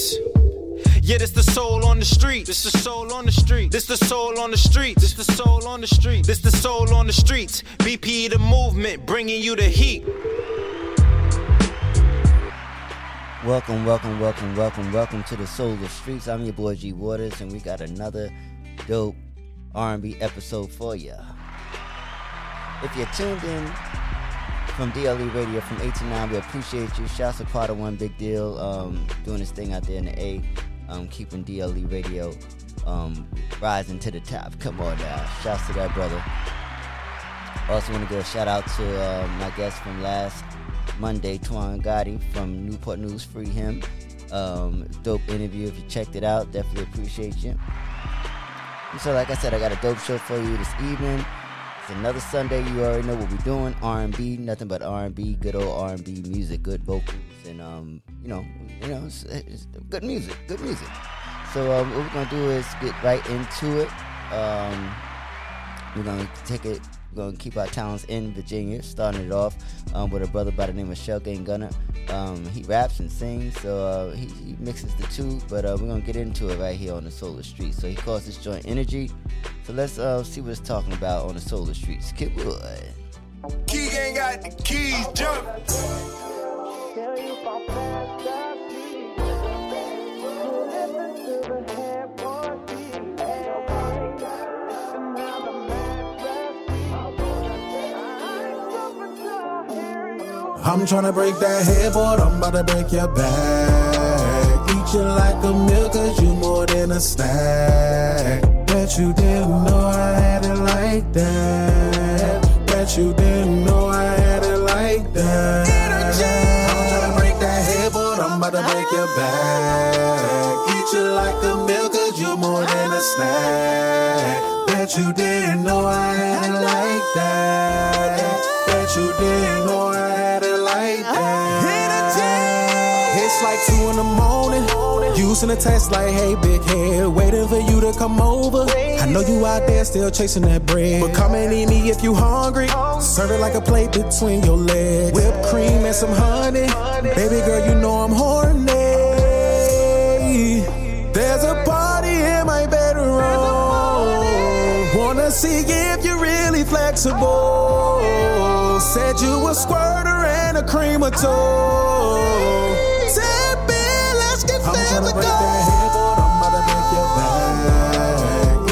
streets. Yeah, this the soul on the street. This the soul on the street. This the soul on the street. This the soul on the street. This the soul on the streets. BP the movement, bringing you the heat. Welcome, welcome, welcome, welcome, welcome to the Soul of the Streets. I'm your boy G Waters, and we got another dope R&B episode for you. If you're tuned in from DLE Radio from 8 to 9. We appreciate you. Shouts to Carter One Big Deal um, doing his thing out there in the A, um, keeping DLE Radio um, rising to the top. Come on now. Shouts to that brother. Also want to give a shout out to uh, my guest from last Monday, Twan Gotti from Newport News. Free him. Um, dope interview. If you checked it out, definitely appreciate you. So, like I said, I got a dope show for you this evening another Sunday. You already know what we're doing. R&B, nothing but R&B, good old R&B music, good vocals, and um, you know, you know, it's, it's good music, good music. So um, what we're gonna do is get right into it. Um, we're gonna take it we're gonna keep our talents in Virginia, starting it off um, with a brother by the name of Shell Gang Gunner. Um, he raps and sings, so uh, he, he, mixes the two. But uh, we're gonna get into it right here on the Solar Street. So he calls this joint Energy. So let's uh, see what it's talking about on the Solar Streets. Kid Wood. Key ain't got the keys, jump. I'm tryna break that headboard, I'm about to break your back. Eat you like a meal, cause you more than a snack. Bet you didn't know I had it like that. Bet you didn't know I had it like that. I'm tryna break that headboard, I'm about to break your back. Eat you like a meal, cause you more than a snack. Bet you didn't know I had it like that. Bet you didn't know Like two in the morning. Using the text like, hey, big head, waiting for you to come over. I know you out there still chasing that bread. But come and eat me if you hungry. Serve it like a plate between your legs. Whipped cream and some honey. Baby girl, you know I'm horny. There's a party in my bedroom. Wanna see if you're really flexible. Said you a squirter and a too. Said, physical. Break that I'm about to break your back.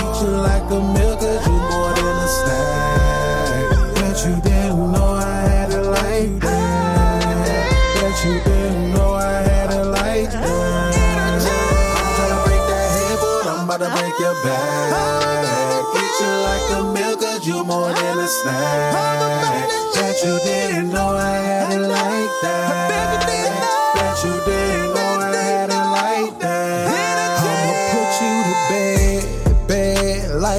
Eat you like a cause you more than a snack. Bet you didn't know I had it like that. Bet you didn't know I had it like that. I'm trying to break that I'm about to break your back. Eat you like a milk, cause you more than a snack. Bet you didn't know I had it like that. Bet you didn't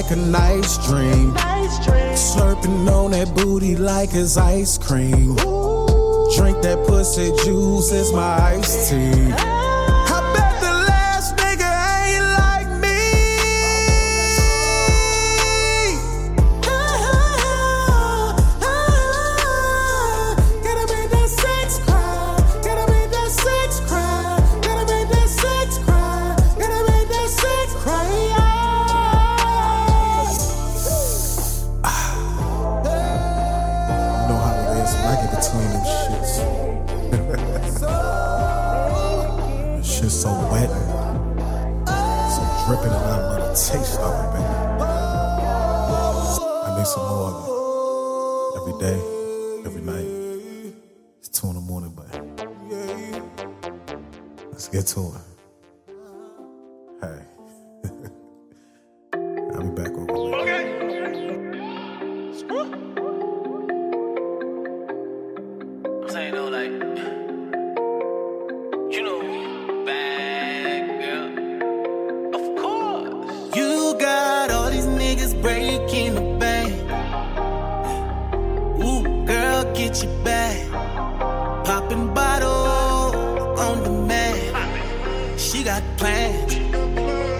like a nice dream. Slurping on that booty like it's ice cream. Drink that pussy juice, it's my iced tea.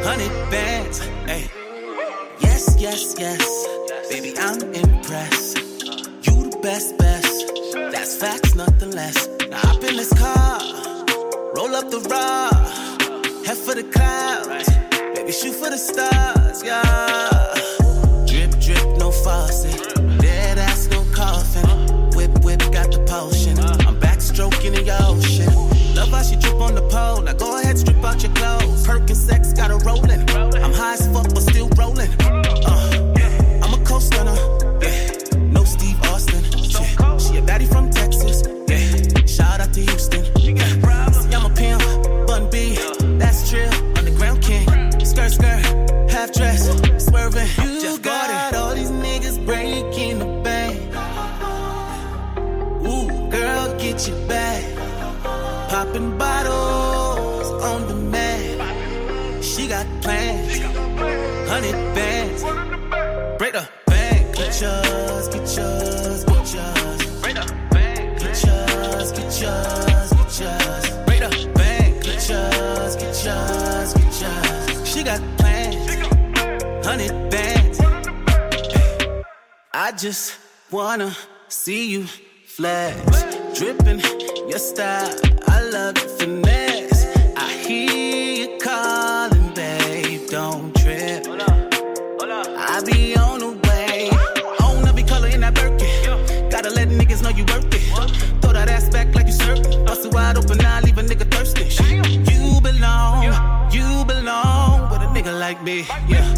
hundred bands. Hey, yes, yes, yes, baby, I'm impressed. You the best, best. That's facts, nothing less. Now hop in this car, roll up the rock, head for the clouds, baby, shoot for the stars, yeah. Drip, drip, no faucet, dead ass, no coughing. Whip, whip, got the potion. I'm backstroking the ocean. Love how she trip on the pole. Now go ahead, strip out your clothes. Perkin sex got her rolling. I'm high as fuck, but still rolling. just wanna see you flex. Dripping your style, I love the finesse. I hear you calling, babe, don't trip. I be on the way, own every color in that Birkin. Gotta let niggas know you worth it. Throw that ass back like you surfing. Bust it wide open, I leave a nigga thirsty. You belong, you belong with a nigga like me. Yeah.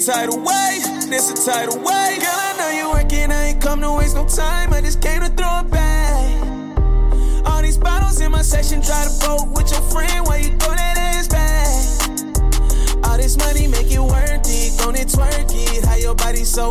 a tidal wave, this a tidal wave. Girl, I know you working, I ain't come to waste no time. I just came to throw it back. All these bottles in my section, try to boat with your friend while you throw that ass back. All this money make it worth it, going it twerk it. How your body so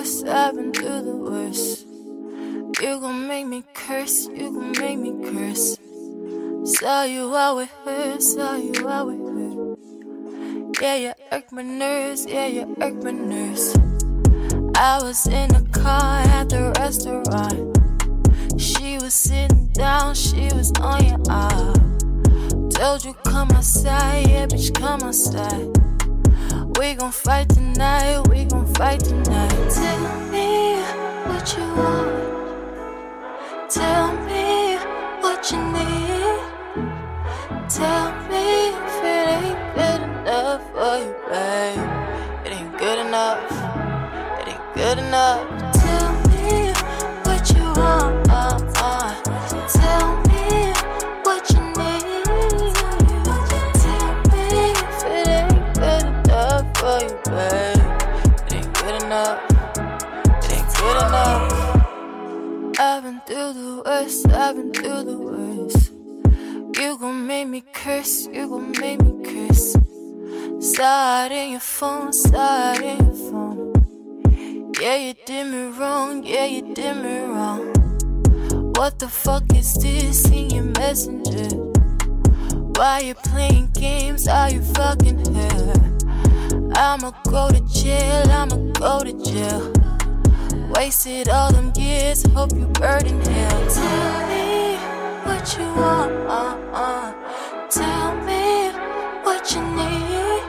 worst, I've been through the worst. You gon' make me curse, you gon' make me curse. Saw you out with her, saw you out with her. Yeah, you irk my nerves, yeah, you irk my nerves. I was in the car at the restaurant. She was sitting down, she was on your arm. Told you come outside, yeah, bitch, come outside. We gon' fight tonight, we gon' fight tonight. Tell me what you want. The worst. I've been through the worst. You gon' make me curse. You gon' make me curse. It in your phone. It in your phone. Yeah, you did me wrong. Yeah, you did me wrong. What the fuck is this in your messenger? Why you playing games? Are you fucking her? I'ma go to jail, I'ma go to jail. Wasted all them years, hope you burn in hell. Tell me what you want. Uh-uh. Tell me what you need.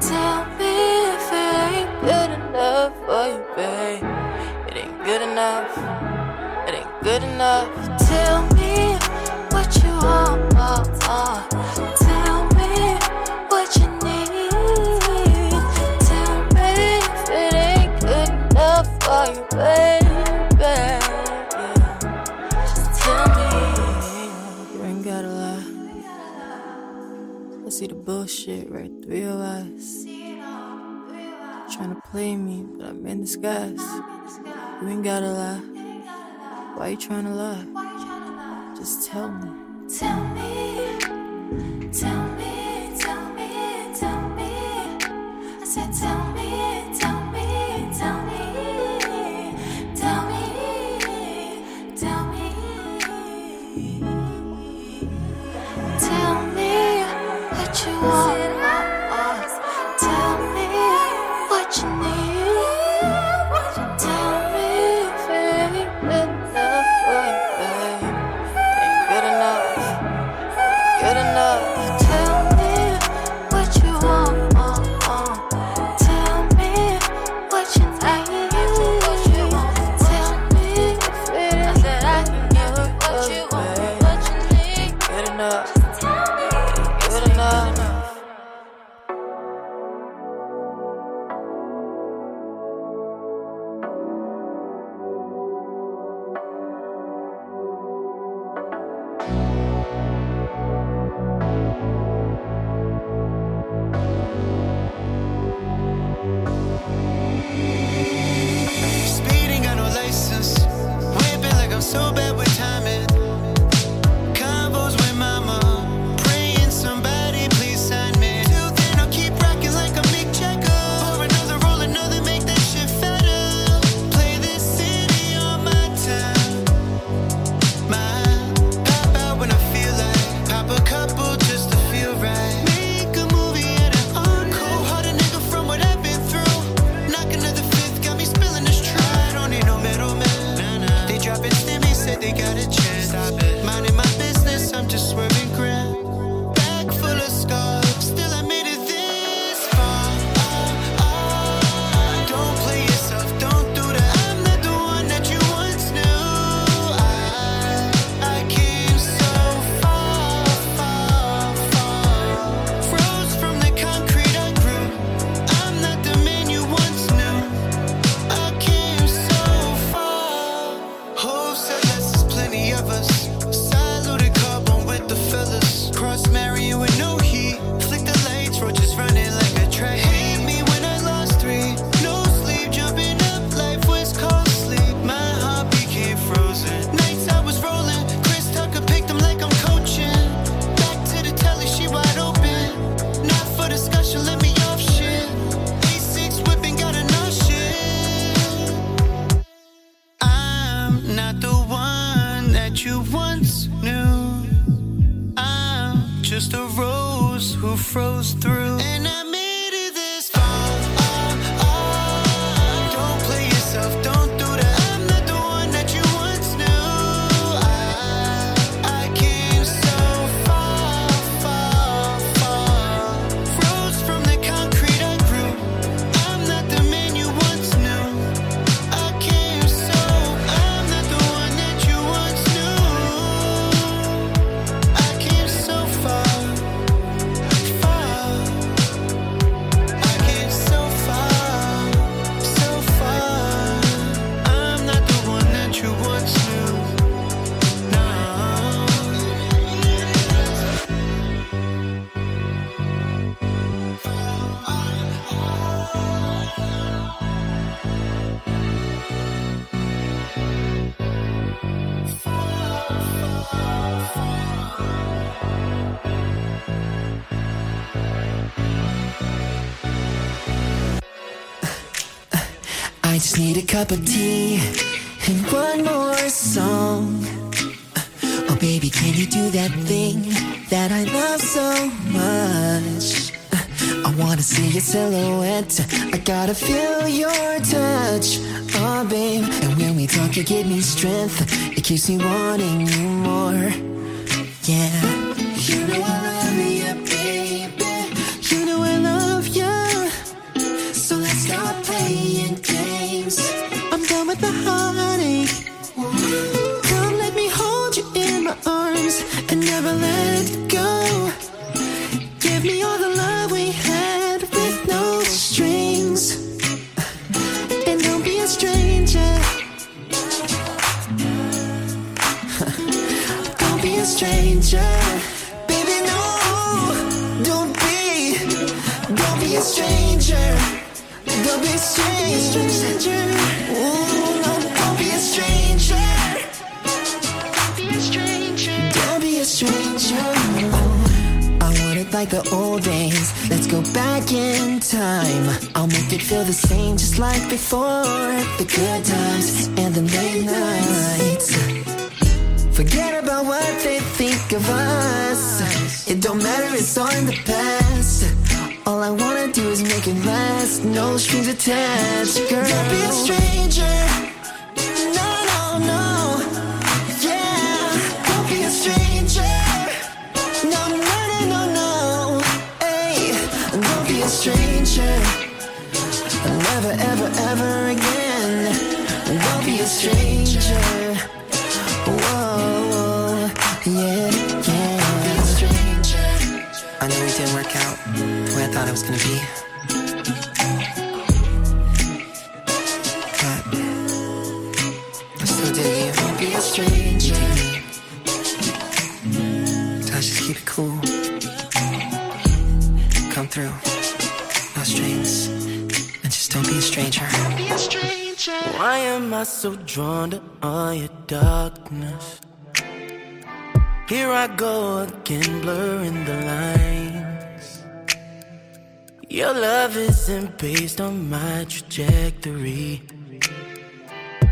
Tell me if it ain't good enough for you, babe. It ain't good enough. It ain't good enough. Tell me what you want. Tell bullshit right through your eyes. Trying to play me, but I'm in disguise. You ain't gotta lie. Why you trying to lie? Just tell me. Tell me. Tell me. Tell me. Tell me. I said. Tell cup of tea and one more song. Oh, baby, can you do that thing that I love so much? I wanna see your silhouette. I gotta feel your touch. Oh, babe. And when we talk, you give me strength. It keeps me wanting you more. Yeah. Like the old days. Let's go back in time. I'll make it feel the same, just like before. The good times and the late nights. Forget about what they think of us. It don't matter, it's all in the past. All I wanna do is make it last. No strings attached, girl. Don't be a stranger. Ever, ever again. Don't be a stranger. Whoa, yeah, yeah. Stranger. I know it didn't work out the way I thought it was gonna be. But I still dig you. Don't be a stranger. So I just keep it cool. Come through. Stranger. Don't be a stranger. Why am I so drawn to all your darkness? Here I go again, blurring the lines. Your love isn't based on my trajectory.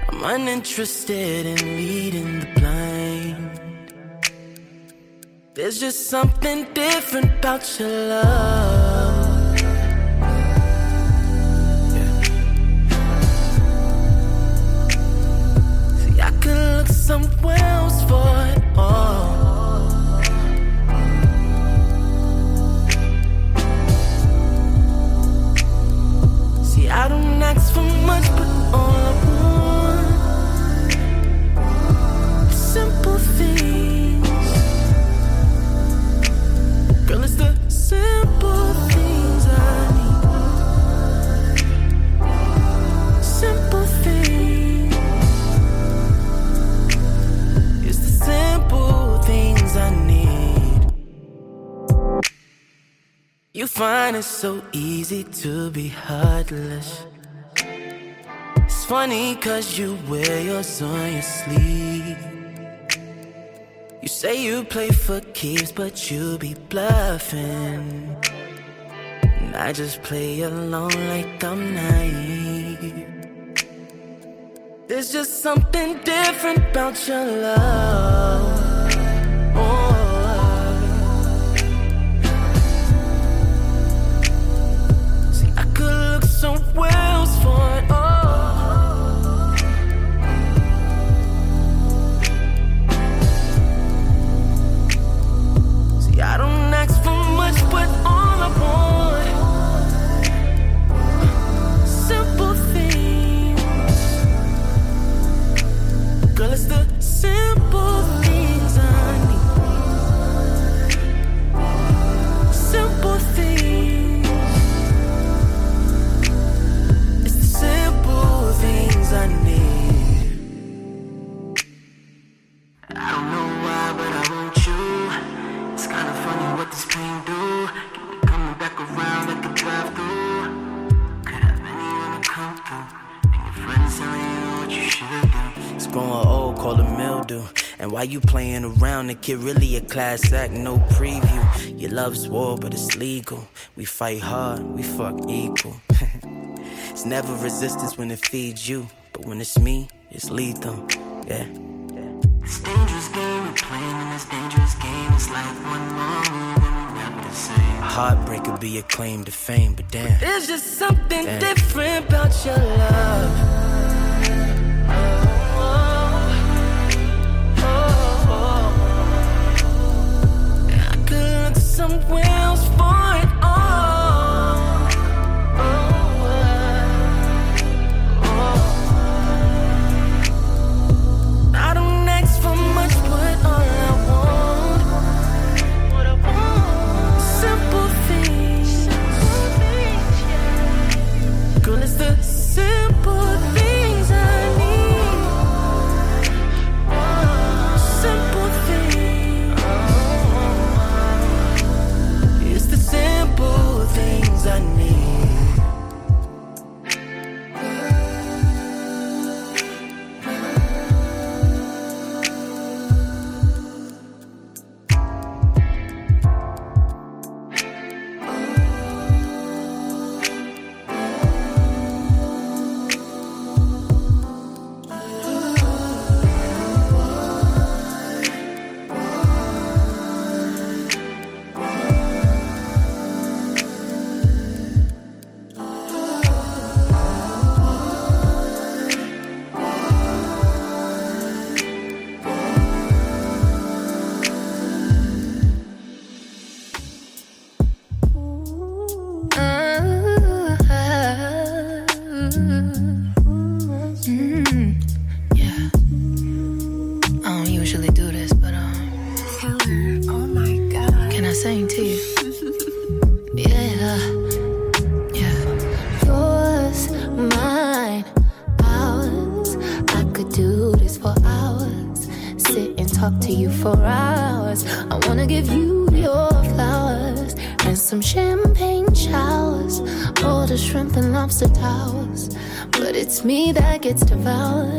I'm uninterested in leading the blind. There's just something different about your love. Somewhere else for all. It's so easy to be heartless. It's funny cause you wear yours on your sleeve. You say you play for keeps, but you be bluffing. And I just play along like I'm naive. There's just something different about your love. Where growing old, call it mildew. And why you playing around? The kid really a class act, no preview. Your love's war, but it's legal. We fight hard, we fuck equal. it's never resistance when it feeds you, but when it's me, it's lethal. Yeah. It's dangerous game we're playing, and this dangerous game It's like one more and we're not the same. A heartbreak could be a claim to fame, but damn. There's just something damn. different about your love. Wheels fall. for about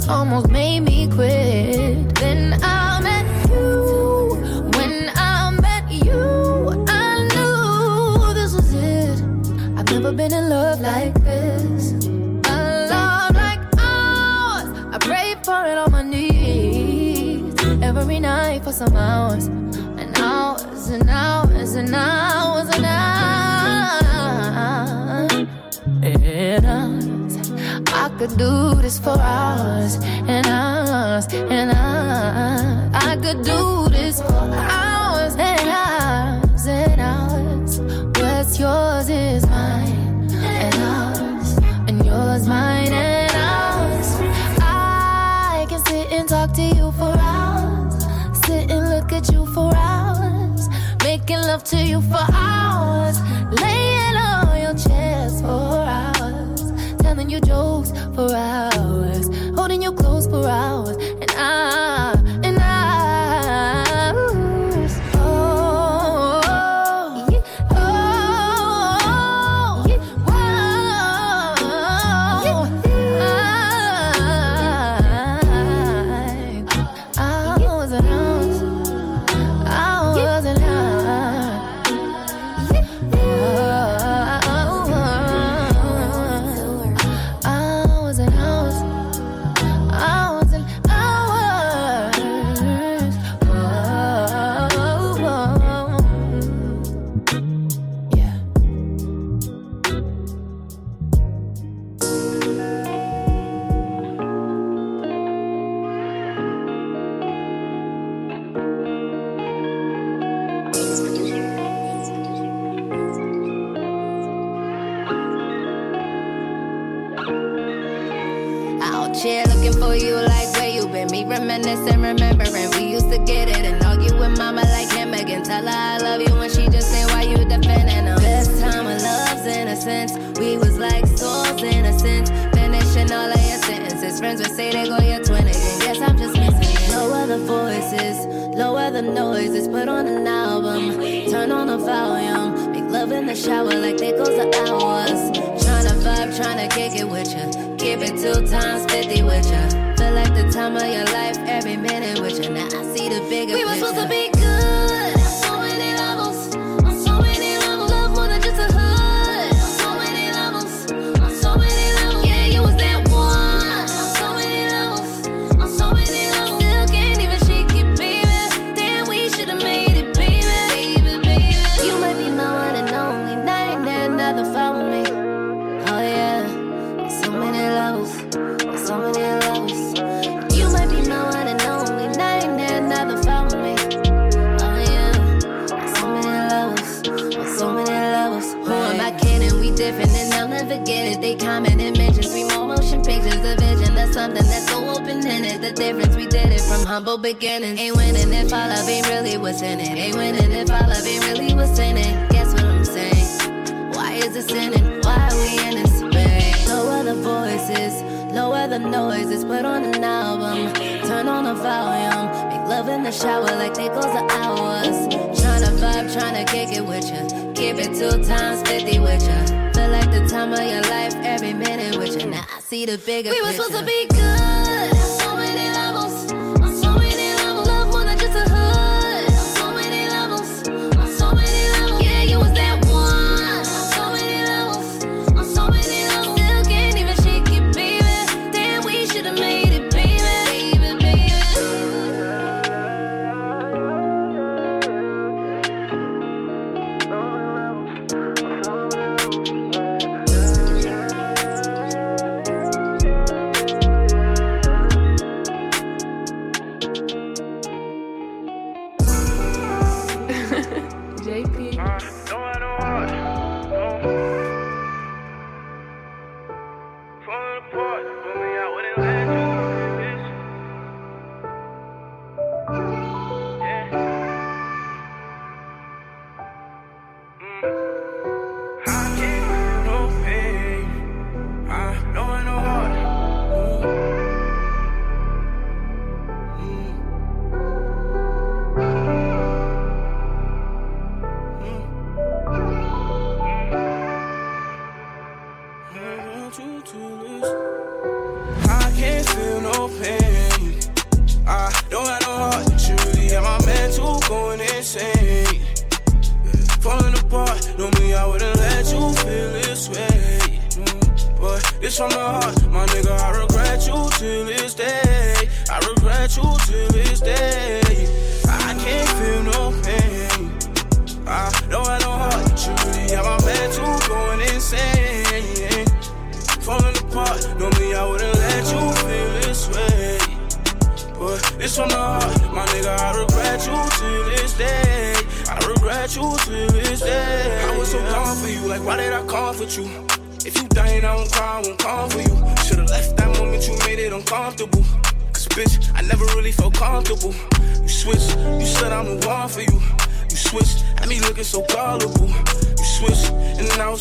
this almost made me quit. Then I met you. When I met you, I knew this was it. I've never been in love like this. A love like ours. I pray for it on my knees. Every night for some hours. And hours and hours and hours and hours. And I could do this for hours and hours and hours. I could do this for hours and hours and hours. What's yours is mine and ours, and yours mine and ours. I can sit and talk to you for hours, sit and look at you for hours, making love to you for hours, laying on your chest for hours, telling you jokes for hours, holding you close for hours, and I, Friends would say they go your twin again. Guess I'm just missing it. Lower the voices, lower the noises. Put on an album, turn on the volume. Make love in the shower like there goes the hours. Tryna vibe, tryna kick it with ya. Keep it two times 50 with ya. Feel like the time of your life, every minute with ya. Now I see the bigger We were supposed to be difference we did it from humble beginnings. Ain't winning if all of it really was in it. Ain't winning if all of it really was in it. Guess what I'm saying? Why is it sinning? Why are we in this space? Lower the voices, lower the noises, put on an album, turn on the volume, make love in the shower like there goes the hours. Tryna vibe, tryna kick it with ya, keep it two times 50 with ya. Feel like the time of your life, every minute with ya. Now I see the bigger We were picture. supposed to be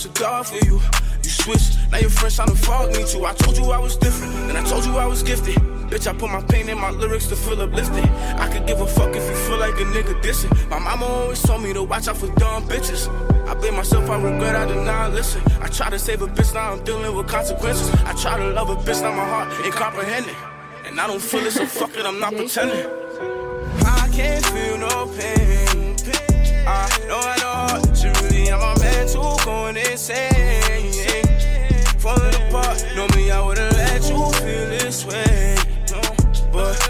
and was a dog for you. You switched, now your friends trying to fuck me too. I told you I was different, then I told you I was gifted. Bitch, I put my pain in my lyrics to feel uplifted. I could give a fuck if you feel like a nigga dissing. My mama always told me to watch out for dumb bitches. I blame myself, I regret I did not listen. I try to save a bitch, now I'm dealing with consequences. I try to love a bitch, now my heart ain't comprehending. And I don't feel it, so fuck it, I'm not pretending. I can't feel no pain.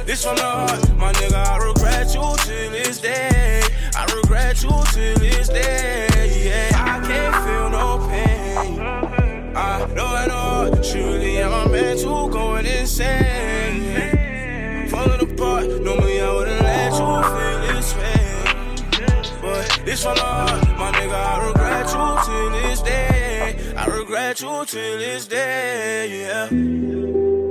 This from the heart, my nigga, I regret you till this day. I regret you till this day. Yeah, I can't feel no pain. I know I know, truly am a man too, going insane. Falling apart, me, I wouldn't let you feel this way. But this from the heart, my nigga, I regret you till this day. I regret you till this day, yeah.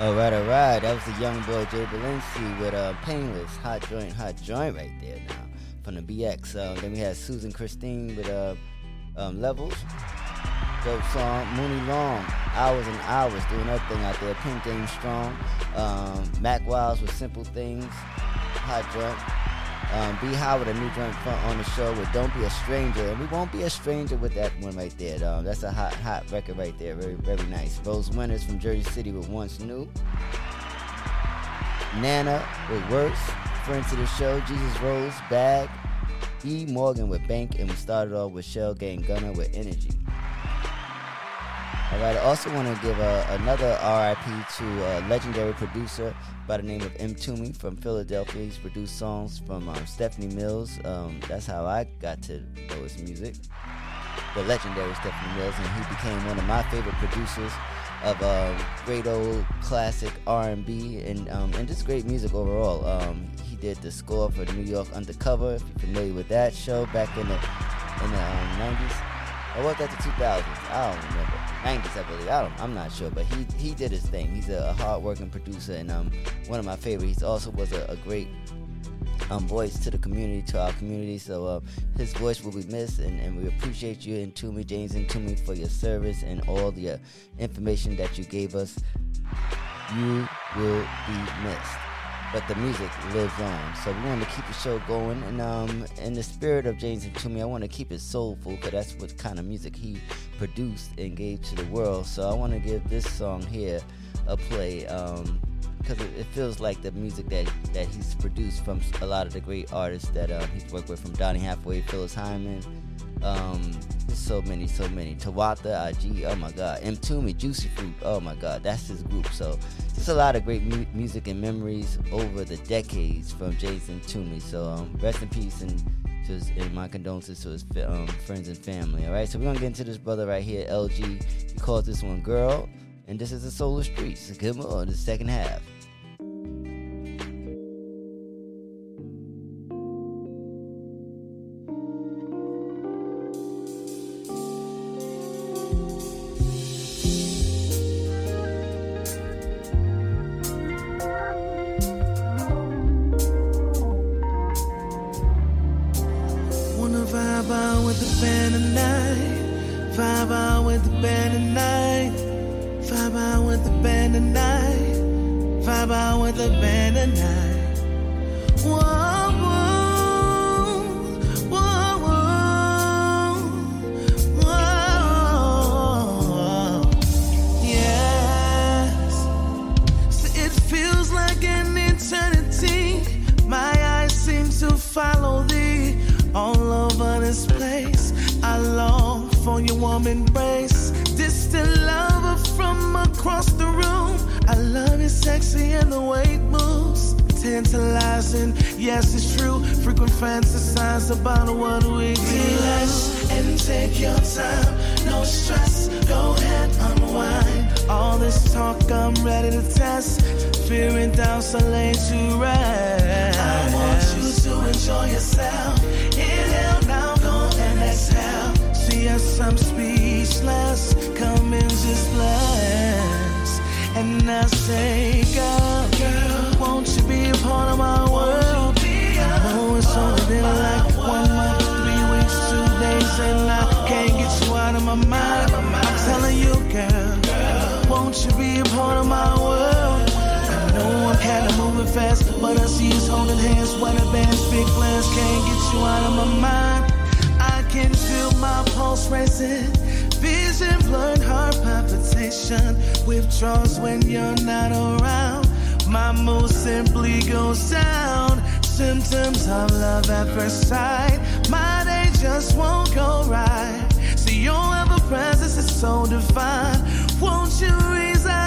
All right, all right. That was the young boy Jay Balenci with uh, Painless, Hot Joint, Hot Joint right there now from the BX. Uh, then we had Susan Christine with uh, um, Levels. Dope song. Mooney Long, Hours and Hours, doing that thing out there. Pink Game Strong. Um, Mac Wiles with Simple Things, Hot Joint. Um, B Howard, a new joint front on the show with Don't Be a Stranger. And we won't be a stranger with that one right there. Um, that's a hot, hot record right there. Very, very nice. Rose Winters from Jersey City with Once New. Nana with Worse. Friend to the show, Jesus Rose, Bag. E. Morgan with Bank. And we started off with Shell Gang Gunner with Energy. All right, I also want to give a, another RIP to a legendary producer by the name of Mtume from Philadelphia. He's produced songs from um, Stephanie Mills. Um, that's how I got to know his music. The legendary Stephanie Mills, and he became one of my favorite producers of uh, great old classic R&B and um, and just great music overall. Um, he did the score for New York Undercover. If you're familiar with that show back in the in the um, 90s. Or was that the 2000s? I don't remember. 90s, I believe. I don't. I'm not sure, but he he did his thing. He's a, a hard-working producer and um one of my favorites. He also was a, a great um voice to the community, to our community. So uh, his voice will be missed, and, and we appreciate you and Toomey James Mtume for your service and all the uh, information that you gave us. You will be missed but the music lives on. So we want to keep the show going, and um, in the spirit of James Mtume, I want to keep it soulful, because that's what kind of music he produced and gave to the world. So I want to give this song here a play, um, because it, it feels like the music that that he's produced from a lot of the great artists that um, he's worked with, from Donny Hathaway, Phyllis Hyman. Um, so many, so many. Tawatha Agee, oh my God. Mtume, Juicy Fruit, oh my God. That's his group. So just a lot of great mu- music and memories over the decades from James Mtume. So um, rest in peace and his, and my condolences to his um, friends and family. All right, so we're gonna get into this brother right here, LG. He calls this one "Girl," and this is the Solar Streets. Come on, the second half. you're not around. My mood simply goes down. Symptoms of love at first sight. My day just won't go right. See, your ever presence is so divine. Won't you reason?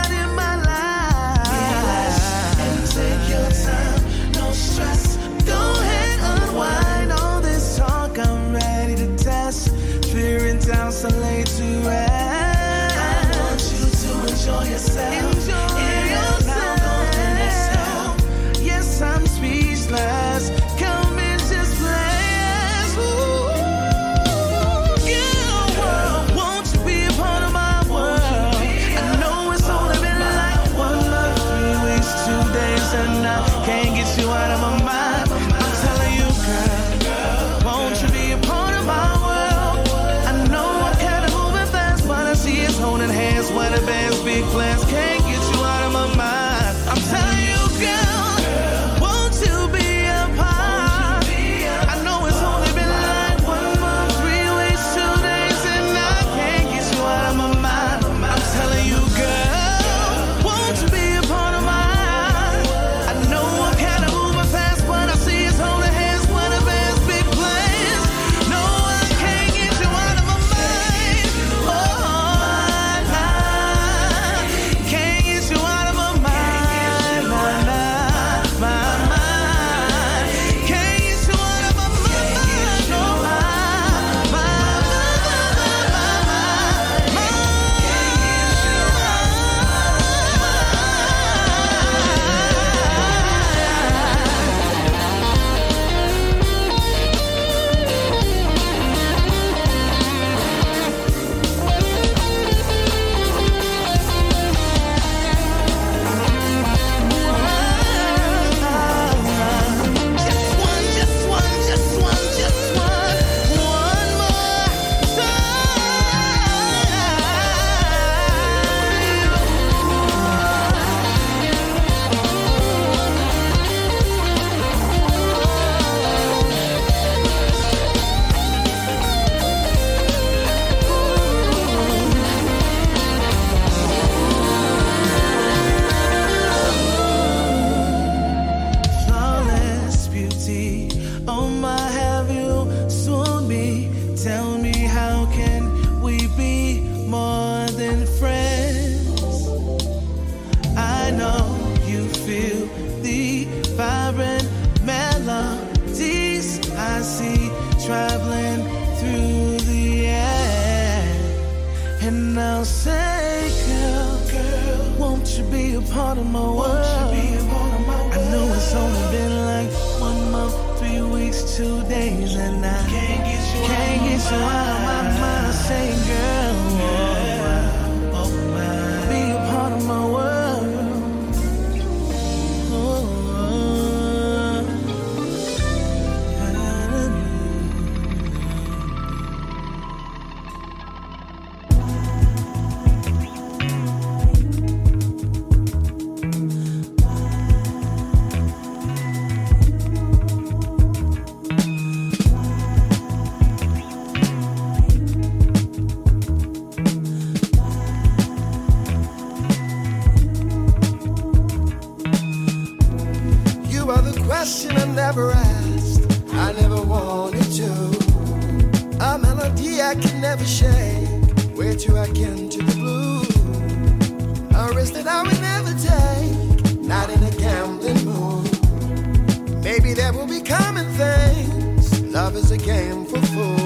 question I never asked, I never wanted to. A melody I can never shake, way I akin to the blue. A risk that I would never take, not in a gambling mood. Maybe there will be common things. Love is a game for fools.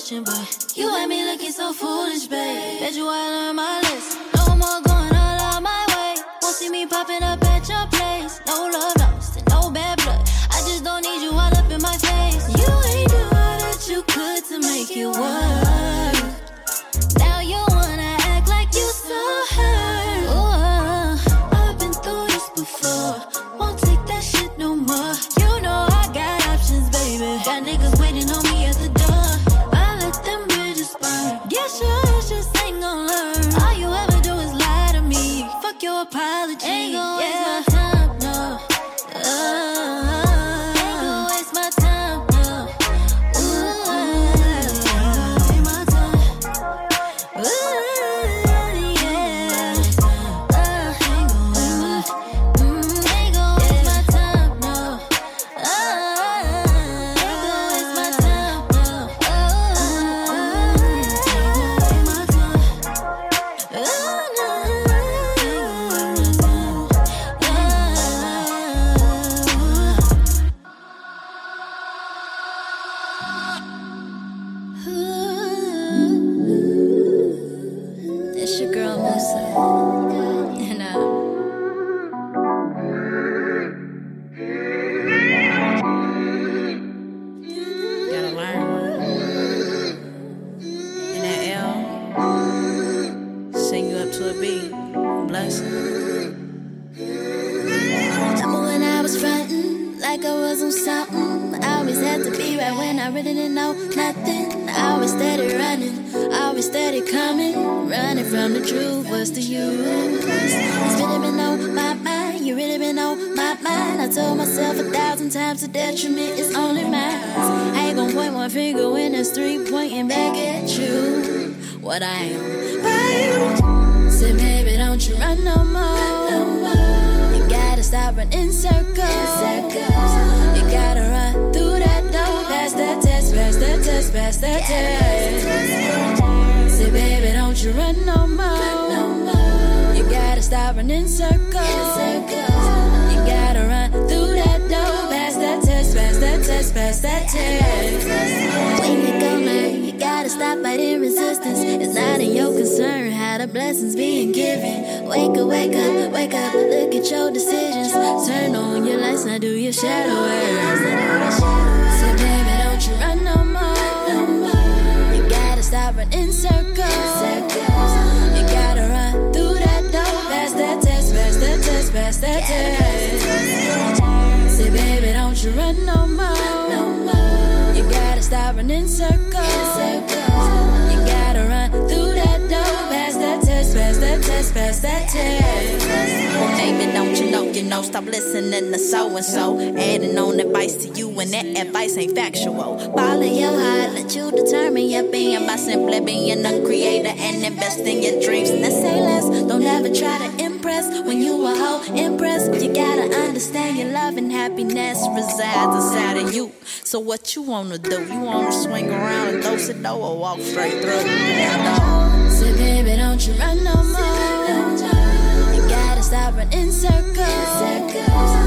Question, but you had me looking so foolish, babe. Bet you I learned my lesson. No more going all out my way. Won't see me popping up at your place. No love lost and no bad blood. I just don't need you all up in my face. You ain't do all that you could to make it work. From the truth. What's the use? It's really been on my mind, you really been on my mind. I told myself a thousand times the detriment is only mine. I ain't gon' point one finger when there's three pointing back at you. What I am. Say, baby, don't you run no more. You gotta stop running circles. You gotta run through that door. Pass that test, pass that test, pass that test. Don't you run no more. You gotta stop running circles. You gotta run through that door. Pass that test, pass that test, pass that test. When you go learn, you gotta stop fighting resistance. It's not in your concern how the blessings being given. Wake up, wake up, wake up. Look at your decisions. Turn on your lights, now do your shadow work. Say, baby, don't you run no more. You gotta stop running circles. That. Say, baby, don't you run no more. You gotta stop running circles. You gotta run through that door. Pass that test, pass that test, pass that test. Baby, don't you know, you know, stop listening to so and so. Adding on advice to you, and that advice ain't factual. Follow your heart, let you determine your being By simply being a creator and invest in your dreams. Now say less, don't ever try to impress. When you a hoe, impressed. You gotta understand your love and happiness resides inside of you. So what you wanna do? You wanna swing around and dose it though, or walk straight through? Say, baby, don't you run no more. You gotta stop running circles.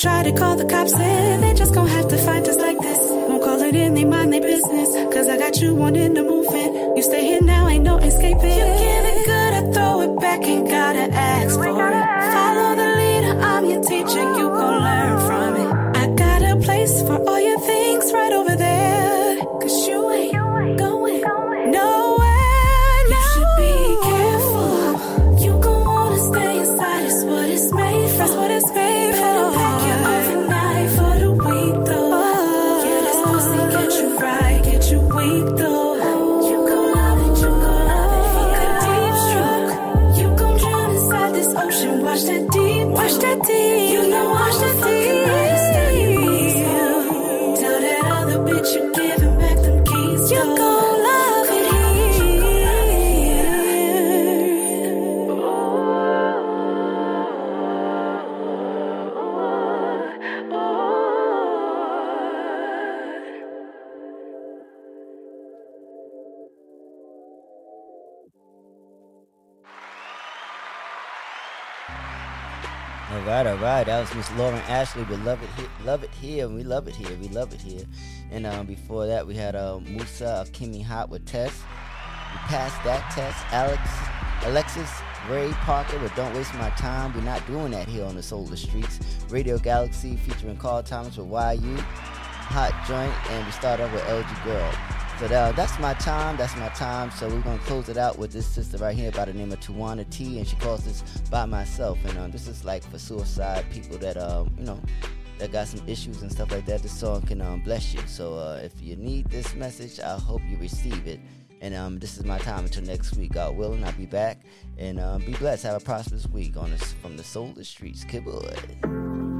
Try to call the cops and they just gonna have to find us like this. Won't call it in, they mind their business. Cause I got you wanting to move in. You stay here now, ain't no escaping. You give it good, I throw it back, ain't gotta ask for it. Follow the leader, I'm your teacher, you gon' learn from it. I got a place for was Miss Lauren Ashley. We love it here. Love it here. We love it here. We love it here. And um, before that, we had uh, Musa Akimi Hot with Tess. We passed that test. Alex, Alexis Ray Parker with Don't Waste My Time. We're not doing that here on the Solar Streets. Radio Galaxy featuring Carl Thomas with YU. Hot Joint. And we start off with LG Girl. So that, that's my time. That's my time. So we're gonna close it out with this sister right here by the name of Tawana T, and she calls this "By Myself." And um, this is like for suicide people that um, you know, that got some issues and stuff like that. This song can um, bless you. So uh, if you need this message, I hope you receive it. And um, this is my time until next week. God willing, I'll be back. And um, be blessed. Have a prosperous week on this from the Solar Streets. Good boy.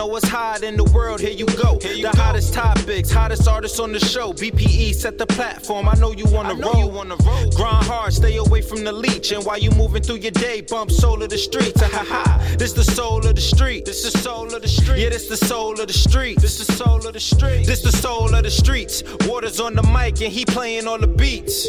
Know what's hot in the world? Here you go. Here you the go. hottest topics, hottest artists on the show. BPE set the platform. I know you wanna roll. You wanna roll. Grind hard, stay away from the leech, and while you moving through your day, bump soul of the streets. Ha ha. This the soul of the street. This the soul of the street. Yeah, this the soul of the street. This the soul of the street. This the soul of the streets. Waters on the mic, and he playing all the beats.